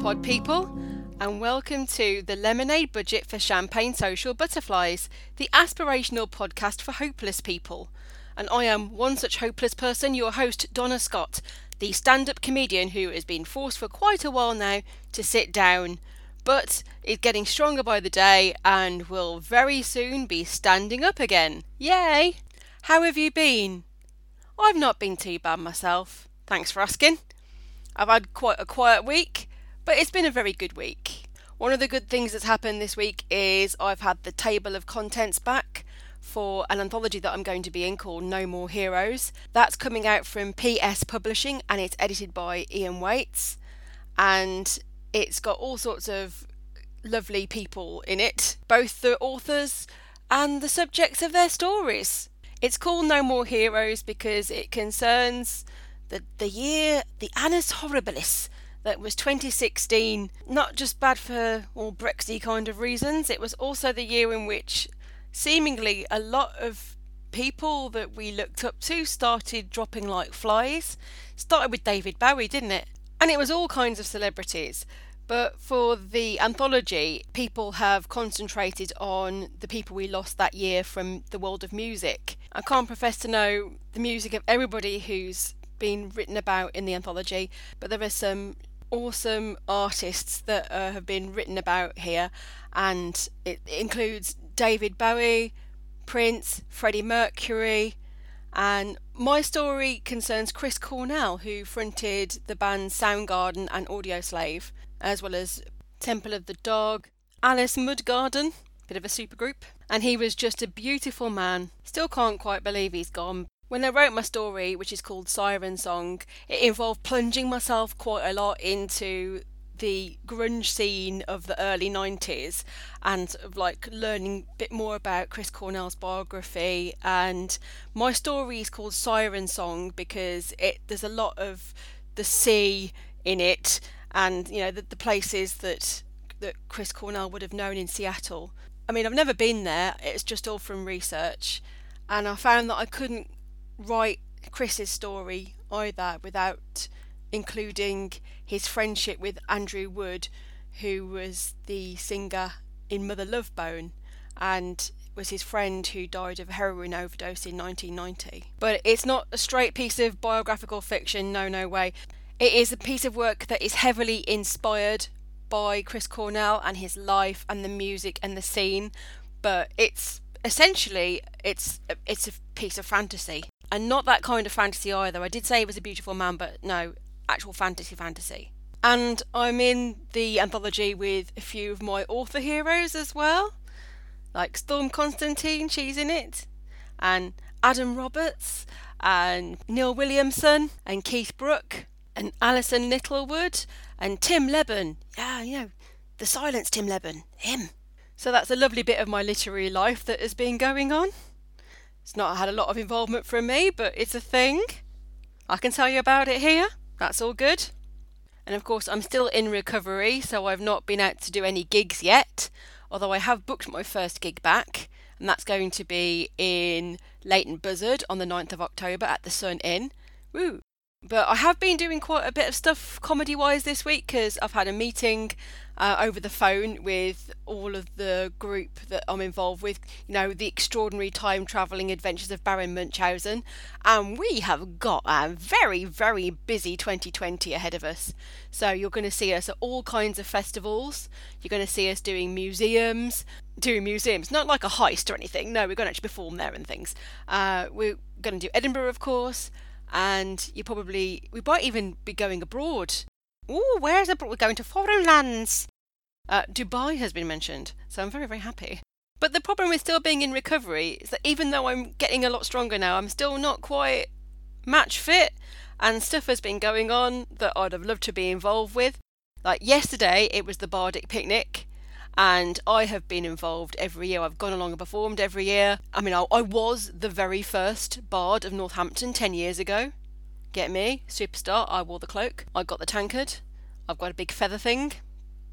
pod people, and welcome to the Lemonade Budget for Champagne Social Butterflies, the aspirational podcast for hopeless people. And I am one such hopeless person, your host, Donna Scott, the stand up comedian who has been forced for quite a while now to sit down, but is getting stronger by the day and will very soon be standing up again. Yay! How have you been? I've not been too bad myself. Thanks for asking. I've had quite a quiet week, but it's been a very good week. One of the good things that's happened this week is I've had the table of contents back for an anthology that I'm going to be in called No More Heroes. That's coming out from PS Publishing and it's edited by Ian Whates. And it's got all sorts of lovely people in it, both the authors and the subjects of their stories. It's called No More Heroes because it concerns the, the year, the Annus Horribilis, that was 2016. Not just bad for all Brexy kind of reasons, it was also the year in which seemingly a lot of people that we looked up to started dropping like flies. Started with David Bowie, didn't it? And it was all kinds of celebrities. But for the anthology, people have concentrated on the people we lost that year from the world of music. I can't profess to know the music of everybody who's been written about in the anthology, but there are some awesome artists that uh, have been written about here, and it includes David Bowie, Prince, Freddie Mercury, and my story concerns Chris Cornell, who fronted the bands Soundgarden and Audioslave, as well as Temple of the Dog, Alice Mudgarden, bit of a supergroup, and he was just a beautiful man. Still can't quite believe he's gone, when I wrote my story, which is called Siren Song, it involved plunging myself quite a lot into the grunge scene of the early 90s and like learning a bit more about Chris Cornell's biography. And my story is called Siren Song because it there's a lot of the sea in it and you know the, the places that that Chris Cornell would have known in Seattle. I mean I've never been there. It's just all from research. And I found that I couldn't write Chris's story either without including his friendship with Andrew Wood, who was the singer in Mother Love Bone and was his friend who died of a heroin overdose in 1990. But it's not a straight piece of biographical fiction, no, no way. It is a piece of work that is heavily inspired by Chris Cornell and his life and the music and the scene, but it's essentially it's it's a piece of fantasy and not that kind of fantasy either. I did say he was a beautiful man, but no, actual fantasy fantasy. And I'm in the anthology with a few of my author heroes as well, like Storm Constantine, she's in it, and Adam Roberts, and Neil Williamson, and Keith Brooke, and Alison Littlewood, and Tim Lebbon. Yeah, you know, the silence Tim Lebbon, him. So that's a lovely bit of my literary life that has been going on. It's not had a lot of involvement from me, but it's a thing. I can tell you about it here. That's all good. And of course, I'm still in recovery, so I've not been out to do any gigs yet. Although I have booked my first gig back, and that's going to be in Leighton Buzzard on the 9th of October at the Sun Inn. Woo! But I have been doing quite a bit of stuff comedy wise this week because I've had a meeting uh, over the phone with all of the group that I'm involved with, you know, the extraordinary time travelling adventures of Baron Munchausen. And we have got a very, very busy 2020 ahead of us. So you're going to see us at all kinds of festivals, you're going to see us doing museums, doing museums, not like a heist or anything. No, we're going to actually perform there and things. Uh, we're going to do Edinburgh, of course and you probably we might even be going abroad. Oh, where's abroad? We're going to foreign lands. Uh, Dubai has been mentioned, so I'm very very happy. But the problem with still being in recovery is that even though I'm getting a lot stronger now, I'm still not quite match fit, and stuff has been going on that I'd have loved to be involved with. Like yesterday, it was the Bardic picnic, and I have been involved every year. I've gone along and performed every year. I mean, I, I was the very first bard of Northampton 10 years ago. Get me? Superstar. I wore the cloak. I got the tankard. I've got a big feather thing.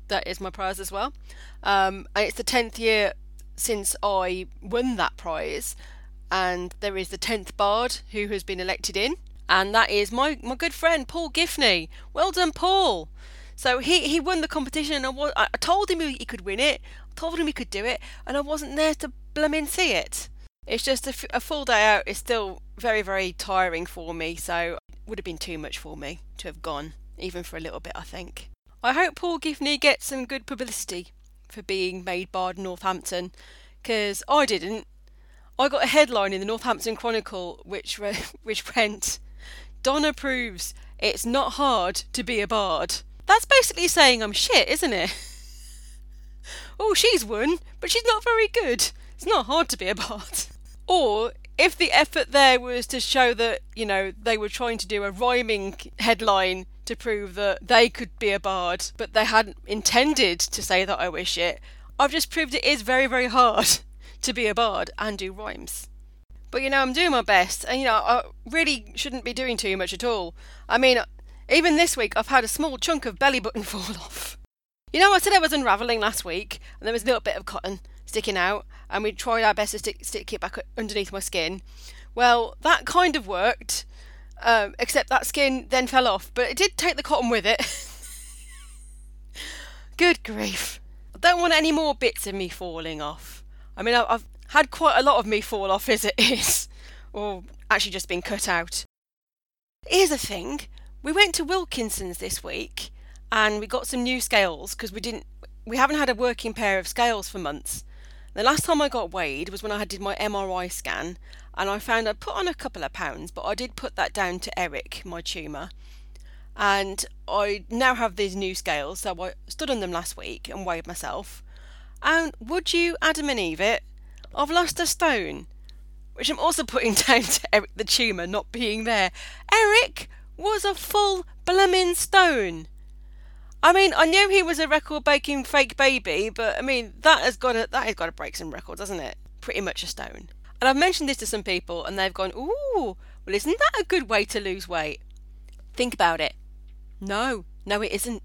That is my prize as well. Um, and it's the 10th year since I won that prize. And there is the 10th bard who has been elected in. And that is my, my good friend Paul Giffney. Well done, Paul. So he, he won the competition, and I, was, I told him he could win it, I told him he could do it, and I wasn't there to blooming see it. It's just a, f- a full day out is still very, very tiring for me, so it would have been too much for me to have gone, even for a little bit, I think. I hope Paul Giffney gets some good publicity for being made Bard Northampton, because I didn't. I got a headline in the Northampton Chronicle which re- which went, "Donna proves it's not hard to be a bard." That's basically saying I'm shit, isn't it? oh, she's won, but she's not very good. It's not hard to be a bard. Or if the effort there was to show that, you know, they were trying to do a rhyming headline to prove that they could be a bard, but they hadn't intended to say that I wish it, I've just proved it is very, very hard to be a bard and do rhymes. But you know, I'm doing my best, and you know, I really shouldn't be doing too much at all. I mean, even this week, I've had a small chunk of belly button fall off. You know, I said I was unravelling last week, and there was a little bit of cotton sticking out, and we tried our best to stick, stick it back underneath my skin. Well, that kind of worked, um, except that skin then fell off, but it did take the cotton with it. Good grief. I don't want any more bits of me falling off. I mean, I've had quite a lot of me fall off as it is, or actually just been cut out. Here's the thing we went to Wilkinson's this week and we got some new scales because we didn't we haven't had a working pair of scales for months the last time I got weighed was when I did my MRI scan, and I found I'd put on a couple of pounds, but I did put that down to Eric, my tumour. And I now have these new scales, so I stood on them last week and weighed myself. And would you, Adam and Eve, it? I've lost a stone, which I'm also putting down to Eric the tumour not being there. Eric was a full blooming stone. I mean, I knew he was a record breaking fake baby, but I mean that has got to that has got to break some records, hasn't it? Pretty much a stone. And I've mentioned this to some people, and they've gone, "Ooh, well, isn't that a good way to lose weight?" Think about it. No, no, it isn't.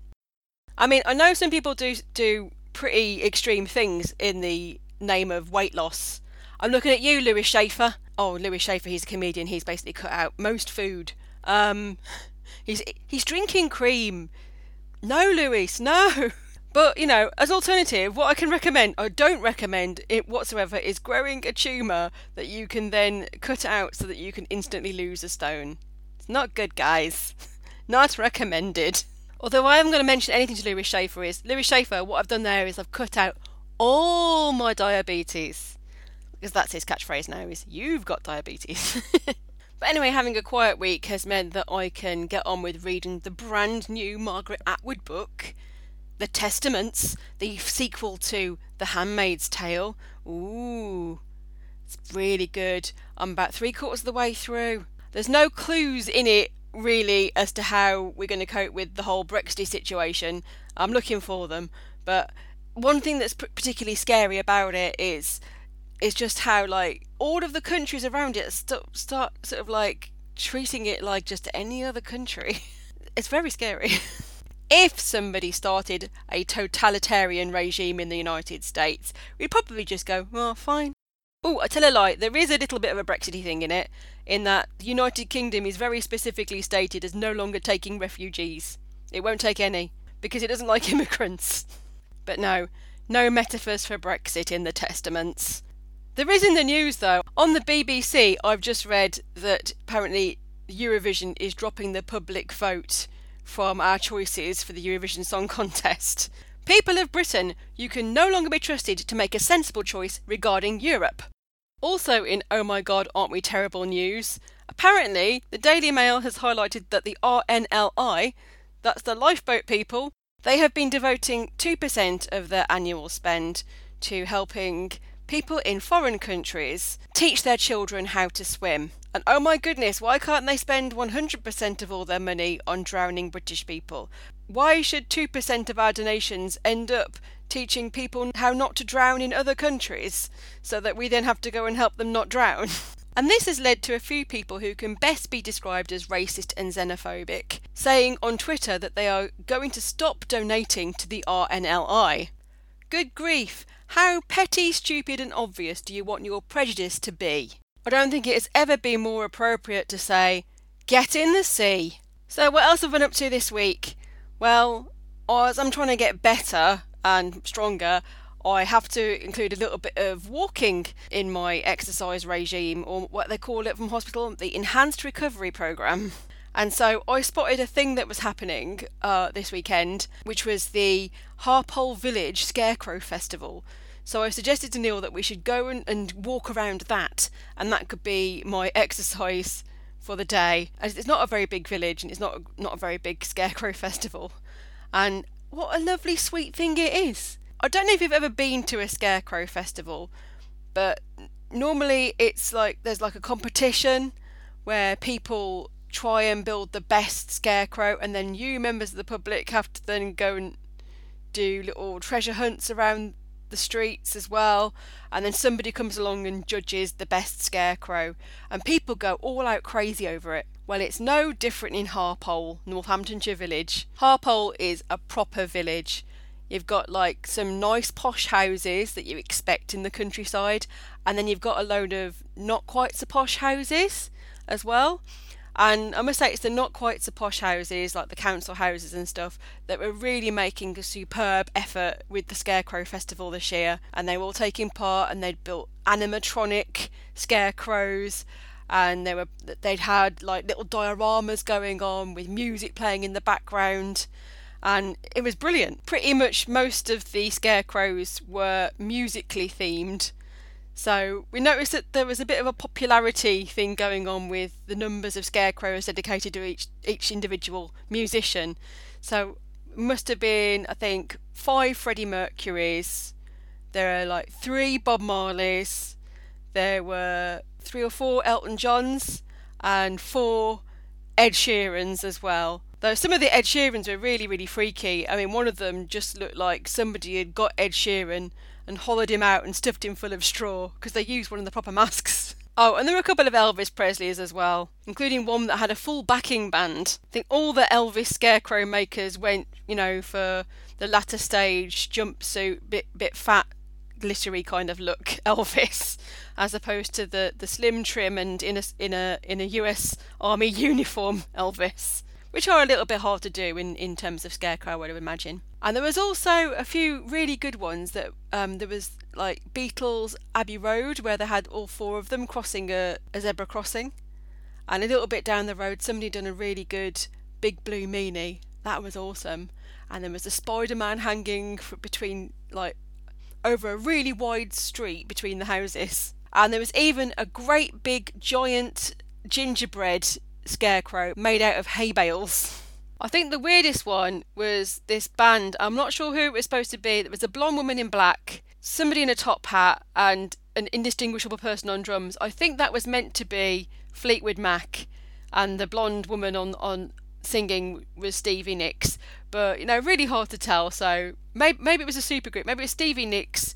I mean, I know some people do do pretty extreme things in the name of weight loss. I'm looking at you, Lewis Schaffer. Oh, Lewis Schaffer, he's a comedian. He's basically cut out most food. Um, he's he's drinking cream. No, Louise, no. But, you know, as alternative, what I can recommend, I don't recommend it whatsoever, is growing a tumour that you can then cut out so that you can instantly lose a stone. It's not good, guys. not recommended. Although I am going to mention anything to Lewis Schaffer is, Lewis Schaffer, what I've done there is I've cut out all my diabetes. Because that's his catchphrase now is, you've got diabetes. But anyway, having a quiet week has meant that I can get on with reading the brand new Margaret Atwood book, The Testaments, the sequel to The Handmaid's Tale. Ooh, it's really good. I'm about three quarters of the way through. There's no clues in it really as to how we're going to cope with the whole Brexit situation. I'm looking for them, but one thing that's particularly scary about it is is just how like all of the countries around it st- start sort of like treating it like just any other country. it's very scary. if somebody started a totalitarian regime in the United States, we'd probably just go, "Well, fine." Oh, I tell a lie. There is a little bit of a Brexity thing in it, in that the United Kingdom is very specifically stated as no longer taking refugees. It won't take any because it doesn't like immigrants. But no, no metaphors for Brexit in the testaments. There is in the news though. On the BBC, I've just read that apparently Eurovision is dropping the public vote from our choices for the Eurovision Song Contest. People of Britain, you can no longer be trusted to make a sensible choice regarding Europe. Also, in Oh My God, Aren't We Terrible news, apparently the Daily Mail has highlighted that the RNLI, that's the lifeboat people, they have been devoting 2% of their annual spend to helping people in foreign countries teach their children how to swim. And oh my goodness, why can't they spend 100% of all their money on drowning British people? Why should 2% of our donations end up teaching people how not to drown in other countries so that we then have to go and help them not drown? And this has led to a few people who can best be described as racist and xenophobic, saying on Twitter that they are going to stop donating to the RNLI. Good grief, how petty, stupid, and obvious do you want your prejudice to be? I don't think it has ever been more appropriate to say, get in the sea. So, what else have I been up to this week? Well, as I'm trying to get better and stronger, I have to include a little bit of walking in my exercise regime, or what they call it from hospital, the Enhanced Recovery Program. And so I spotted a thing that was happening uh, this weekend, which was the Harpole Village Scarecrow Festival. So I suggested to Neil that we should go and, and walk around that, and that could be my exercise for the day. As it's not a very big village, and it's not not a very big Scarecrow Festival. And what a lovely, sweet thing it is! I don't know if you've ever been to a scarecrow festival, but normally it's like there's like a competition where people try and build the best scarecrow, and then you, members of the public, have to then go and do little treasure hunts around the streets as well. And then somebody comes along and judges the best scarecrow, and people go all out crazy over it. Well, it's no different in Harpole, Northamptonshire village. Harpole is a proper village. You've got like some nice posh houses that you expect in the countryside, and then you've got a load of not quite so posh houses as well. And I must say, it's the not quite so posh houses, like the council houses and stuff, that were really making a superb effort with the Scarecrow Festival this year. And they were all taking part, and they'd built animatronic scarecrows, and they were they'd had like little dioramas going on with music playing in the background and it was brilliant. Pretty much most of the scarecrows were musically themed. So we noticed that there was a bit of a popularity thing going on with the numbers of scarecrows dedicated to each each individual musician. So must have been I think five Freddie Mercurys. There are like three Bob Marleys. There were three or four Elton Johns and four Ed Sheerans as well. Though some of the Ed Sheerans were really, really freaky. I mean, one of them just looked like somebody had got Ed Sheeran and hollowed him out and stuffed him full of straw because they used one of the proper masks. Oh, and there were a couple of Elvis Presleys as well, including one that had a full backing band. I think all the Elvis scarecrow makers went, you know, for the latter stage jumpsuit, bit bit fat, glittery kind of look Elvis, as opposed to the, the slim trim and in a in a in a U.S. Army uniform Elvis which are a little bit hard to do in, in terms of Scarecrow, I would imagine. And there was also a few really good ones that um, there was like Beatles Abbey Road, where they had all four of them crossing a, a zebra crossing. And a little bit down the road, somebody done a really good Big Blue Meanie. That was awesome. And there was a Spider Man hanging between, like, over a really wide street between the houses. And there was even a great big giant gingerbread scarecrow made out of hay bales. I think the weirdest one was this band. I'm not sure who it was supposed to be. There was a blonde woman in black, somebody in a top hat, and an indistinguishable person on drums. I think that was meant to be Fleetwood Mac, and the blonde woman on on singing was Stevie Nicks. But you know, really hard to tell. So maybe maybe it was a supergroup. Maybe it was Stevie Nicks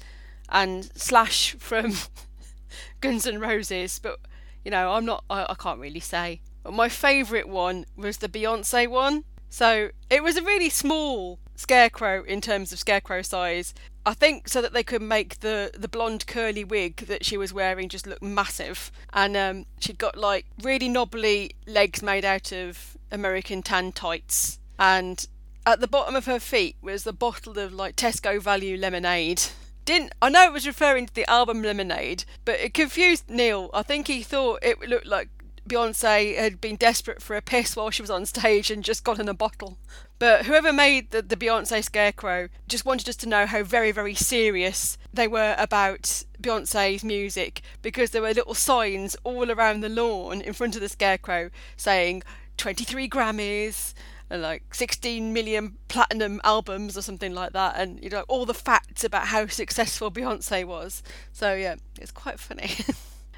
and Slash from Guns N' Roses. But you know, I'm not. I, I can't really say. My favourite one was the Beyonce one. So it was a really small scarecrow in terms of scarecrow size. I think so that they could make the the blonde curly wig that she was wearing just look massive. And um, she'd got like really knobbly legs made out of American tan tights. And at the bottom of her feet was the bottle of like Tesco value lemonade. Didn't I know it was referring to the album Lemonade, but it confused Neil. I think he thought it looked like Beyonce had been desperate for a piss while she was on stage and just got in a bottle. But whoever made the, the Beyonce Scarecrow just wanted us to know how very, very serious they were about Beyonce's music because there were little signs all around the lawn in front of the Scarecrow saying 23 Grammys, and like 16 million platinum albums or something like that and you know all the facts about how successful Beyonce was. So yeah it's quite funny.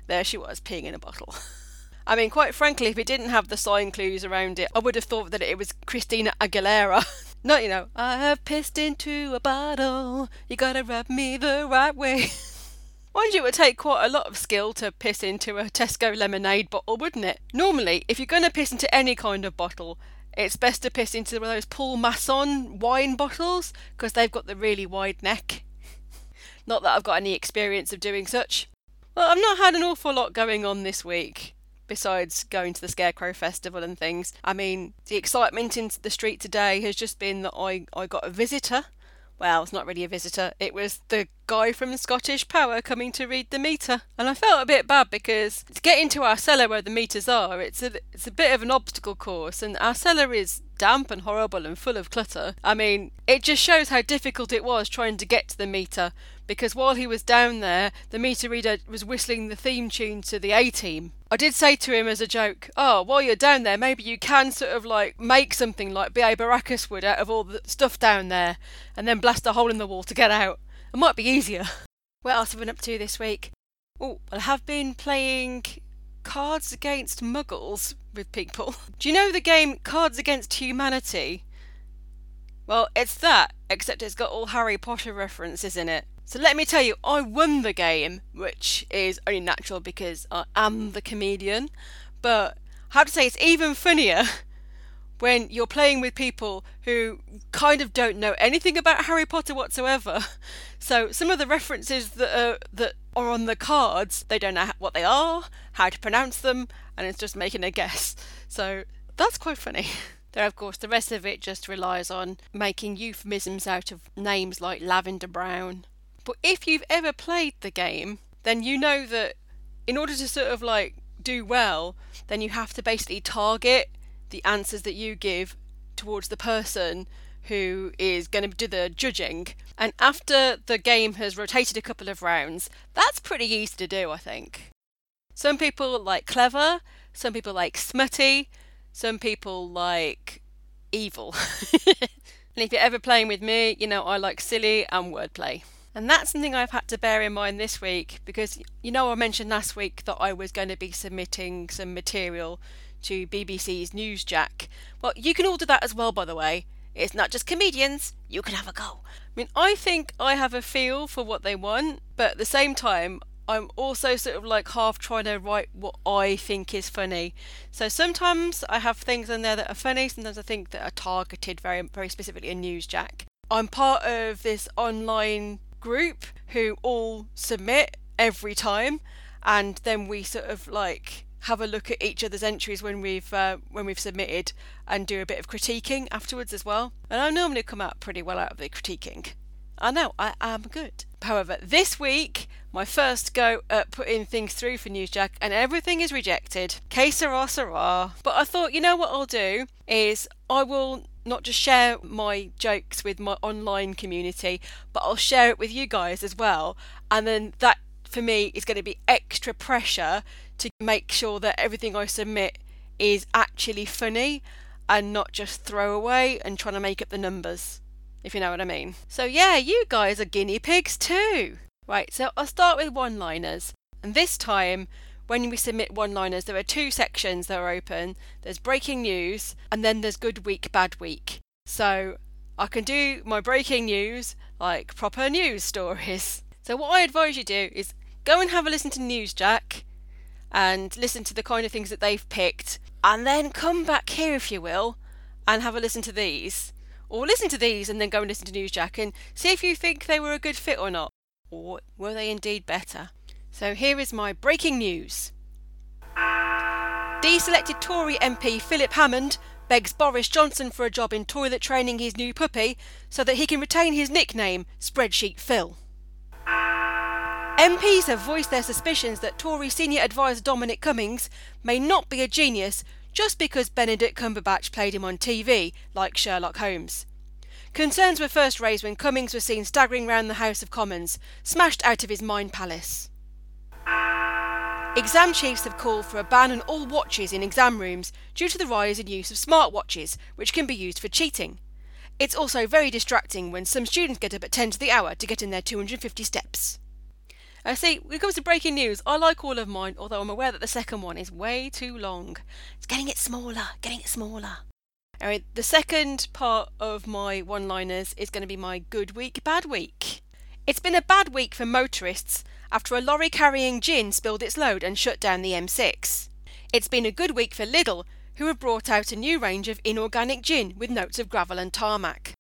There she was peeing in a bottle I mean, quite frankly, if it didn't have the sign clues around it, I would have thought that it was Christina Aguilera. Not, you know, I have pissed into a bottle, you gotta rub me the right way. Mind you, it would take quite a lot of skill to piss into a Tesco lemonade bottle, wouldn't it? Normally, if you're to piss into any kind of bottle, it's best to piss into one of those Paul Masson wine bottles because they've got the really wide neck. Not that I've got any experience of doing such. Well, I've not had an awful lot going on this week besides going to the Scarecrow Festival and things. I mean, the excitement in the street today has just been that I, I got a visitor well, it's not really a visitor. It was the guy from Scottish Power coming to read the meter. And I felt a bit bad because to get into our cellar where the meters are, it's a, it's a bit of an obstacle course. And our cellar is damp and horrible and full of clutter. I mean, it just shows how difficult it was trying to get to the meter because while he was down there, the meter reader was whistling the theme tune to the A team. I did say to him as a joke, Oh, while you're down there, maybe you can sort of like make something like B.A. Baracus would out of all the stuff down there and then blast a hole in the wall to get out. It might be easier. what else have I been up to this week? Oh, I have been playing Cards Against Muggles with people. Do you know the game Cards Against Humanity? Well, it's that, except it's got all Harry Potter references in it. So let me tell you, I won the game, which is only natural because I am the comedian. But I have to say, it's even funnier when you're playing with people who kind of don't know anything about Harry Potter whatsoever. So some of the references that are, that are on the cards, they don't know what they are, how to pronounce them, and it's just making a guess. So that's quite funny. Though, of course, the rest of it just relies on making euphemisms out of names like Lavender Brown but if you've ever played the game, then you know that in order to sort of like do well, then you have to basically target the answers that you give towards the person who is going to do the judging. And after the game has rotated a couple of rounds, that's pretty easy to do, I think. Some people like clever, some people like smutty, some people like evil. and if you're ever playing with me, you know, I like silly and wordplay. And that's something I've had to bear in mind this week because you know I mentioned last week that I was going to be submitting some material to BBC's Newsjack. Well, you can all do that as well, by the way. It's not just comedians, you can have a go. I mean, I think I have a feel for what they want, but at the same time, I'm also sort of like half trying to write what I think is funny. So sometimes I have things in there that are funny, sometimes I think that are targeted very very specifically in Newsjack. I'm part of this online group who all submit every time, and then we sort of like have a look at each other's entries when we've uh, when we've submitted and do a bit of critiquing afterwards as well. And I normally come out pretty well out of the critiquing. I know I am good. However, this week my first go at putting things through for Newsjack and everything is rejected. Que sera, sera. But I thought, you know what I'll do is I will not just share my jokes with my online community, but I'll share it with you guys as well. And then that for me is going to be extra pressure to make sure that everything I submit is actually funny and not just throwaway and trying to make up the numbers, if you know what I mean. So, yeah, you guys are guinea pigs too. Right, so I'll start with one liners. And this time, when we submit one liners, there are two sections that are open there's breaking news, and then there's good week, bad week. So I can do my breaking news like proper news stories. So, what I advise you do is go and have a listen to Newsjack and listen to the kind of things that they've picked, and then come back here, if you will, and have a listen to these. Or listen to these and then go and listen to Newsjack and see if you think they were a good fit or not. Or were they indeed better? So here is my breaking news. Deselected Tory MP Philip Hammond begs Boris Johnson for a job in toilet training his new puppy so that he can retain his nickname, Spreadsheet Phil. MPs have voiced their suspicions that Tory senior advisor Dominic Cummings may not be a genius just because Benedict Cumberbatch played him on TV, like Sherlock Holmes. Concerns were first raised when Cummings was seen staggering round the House of Commons, smashed out of his mind palace. Exam chiefs have called for a ban on all watches in exam rooms due to the rise in use of smartwatches, which can be used for cheating. It's also very distracting when some students get up at 10 to the hour to get in their 250 steps. I uh, see, when it comes to breaking news, I like all of mine, although I'm aware that the second one is way too long. It's getting it smaller, getting it smaller. Anyway, the second part of my one liners is going to be my good week, bad week. It's been a bad week for motorists after a lorry carrying gin spilled its load and shut down the M6. It's been a good week for Lidl, who have brought out a new range of inorganic gin with notes of gravel and tarmac.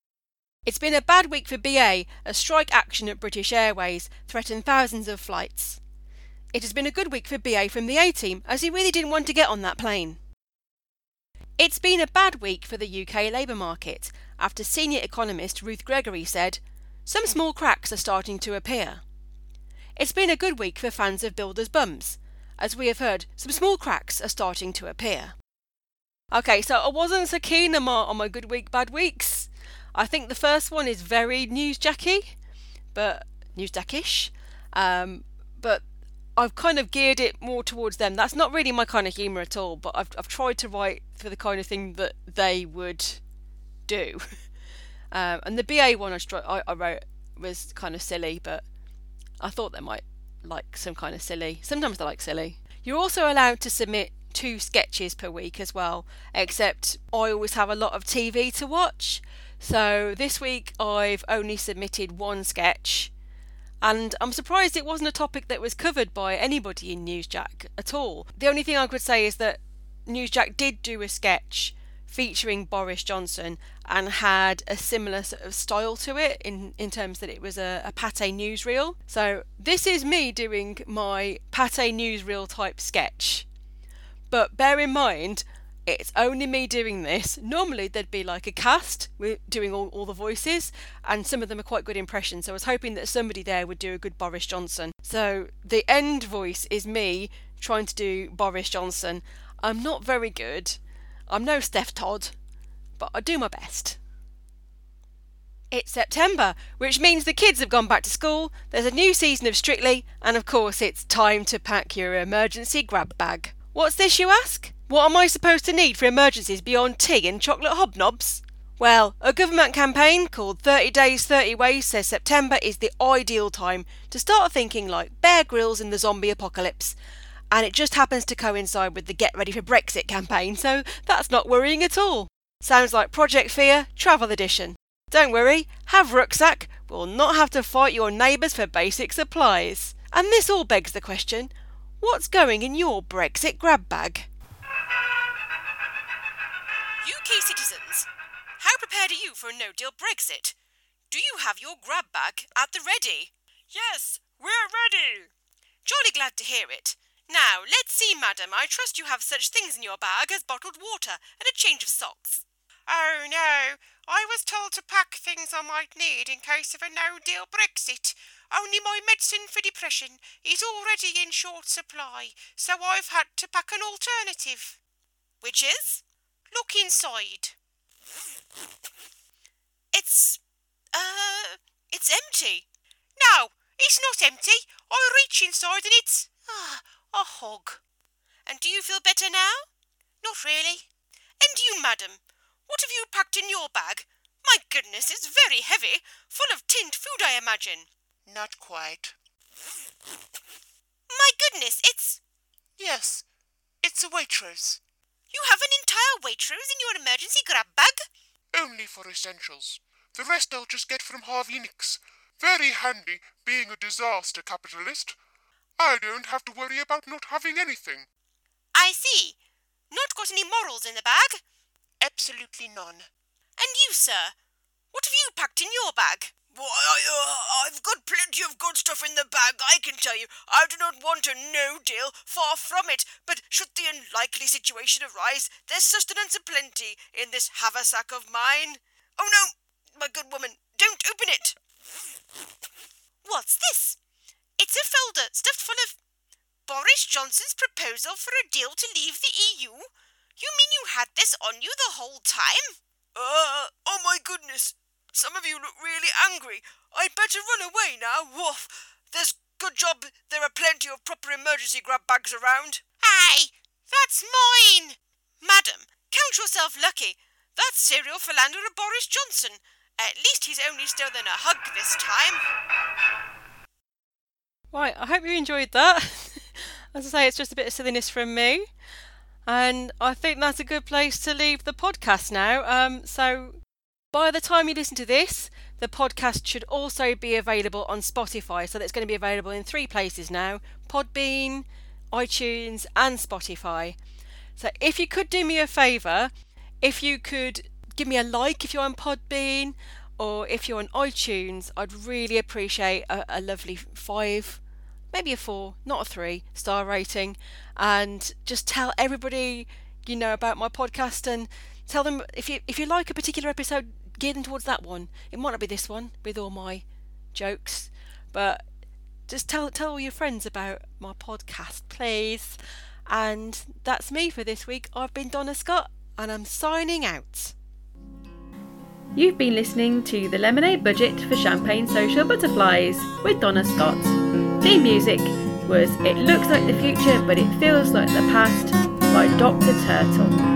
It's been a bad week for BA as strike action at British Airways threatened thousands of flights. It has been a good week for BA from the A team, as he really didn't want to get on that plane. It's been a bad week for the UK labour market, after senior economist Ruth Gregory said, Some small cracks are starting to appear. It's been a good week for fans of Builders Bums, as we have heard, some small cracks are starting to appear. Okay, so I wasn't so keen on my, on my good week, bad weeks. I think the first one is very newsjacky, but newsjackish. Um, but I've kind of geared it more towards them. That's not really my kind of humour at all, but I've I've tried to write for the kind of thing that they would do. Um, and the BA one I, I, I wrote was kind of silly, but I thought they might like some kind of silly. Sometimes they like silly. You're also allowed to submit two sketches per week as well, except I always have a lot of TV to watch. So this week I've only submitted one sketch and I'm surprised it wasn't a topic that was covered by anybody in Newsjack at all. The only thing I could say is that Newsjack did do a sketch featuring Boris Johnson and had a similar sort of style to it in, in terms that it was a, a Pathé newsreel. So this is me doing my Pathé newsreel type sketch. But bear in mind, it's only me doing this. Normally, there'd be like a cast doing all, all the voices, and some of them are quite good impressions. So I was hoping that somebody there would do a good Boris Johnson. So the end voice is me trying to do Boris Johnson. I'm not very good. I'm no Steph Todd, but I do my best. It's September, which means the kids have gone back to school, there's a new season of Strictly, and of course it's time to pack your emergency grab bag. What's this, you ask? What am I supposed to need for emergencies beyond tea and chocolate hobnobs? Well, a government campaign called 30 Days 30 Ways says September is the ideal time to start thinking like Bear Grylls in the zombie apocalypse. And it just happens to coincide with the Get Ready for Brexit campaign, so that's not worrying at all. Sounds like Project Fear Travel Edition. Don't worry, have rucksack, we'll not have to fight your neighbours for basic supplies. And this all begs the question what's going in your Brexit grab bag? UK citizens, how prepared are you for a no deal Brexit? Do you have your grab bag at the ready? Yes, we're ready. Jolly glad to hear it. Now, let's see, madam. I trust you have such things in your bag as bottled water and a change of socks. Oh, no. I was told to pack things I might need in case of a no deal Brexit. Only my medicine for depression is already in short supply, so I've had to pack an alternative. Which is? Look inside. It's. uh. it's empty. No, it's not empty. I reach inside and it's. ah, a hog. And do you feel better now? Not really. And you, madam, what have you packed in your bag? My goodness, it's very heavy, full of tinned food, I imagine. Not quite. My goodness, it's. Yes, it's a Waitrose. You have an entire Waitrose in your emergency grab bag? Only for essentials. The rest I'll just get from Harvey Nicks. Very handy, being a disaster capitalist. I don't have to worry about not having anything. I see. Not got any morals in the bag? Absolutely none. And you, sir? What have you packed in your bag? Why, I, uh, I've got plenty of good stuff in the bag, I can tell you. I do not want a no deal, far from it. But should the unlikely situation arise, there's sustenance aplenty in this haversack of mine. Oh no, my good woman, don't open it. What's this? It's a folder stuffed full of Boris Johnson's proposal for a deal to leave the EU. You mean you had this on you the whole time? Uh, oh my goodness. Some of you look really angry. I'd better run away now. Woof. There's good job there are plenty of proper emergency grab bags around. Hey, that's mine. Madam, count yourself lucky. That's cereal for Landlord Boris Johnson. At least he's only stolen a hug this time. Right, I hope you enjoyed that. As I say, it's just a bit of silliness from me. And I think that's a good place to leave the podcast now. Um, so by the time you listen to this, the podcast should also be available on Spotify. So that's going to be available in three places now Podbean, iTunes, and Spotify. So if you could do me a favour, if you could give me a like if you're on Podbean or if you're on iTunes, I'd really appreciate a, a lovely five maybe a four, not a three star rating, and just tell everybody you know about my podcast and tell them if you if you like a particular episode, gear them towards that one. It might not be this one with all my jokes, but just tell tell all your friends about my podcast, please. And that's me for this week. I've been Donna Scott, and I'm signing out. You've been listening to the Lemonade Budget for Champagne Social Butterflies with Donna Scott. Theme music was It Looks Like the Future, but It Feels Like the Past by Dr. Turtle.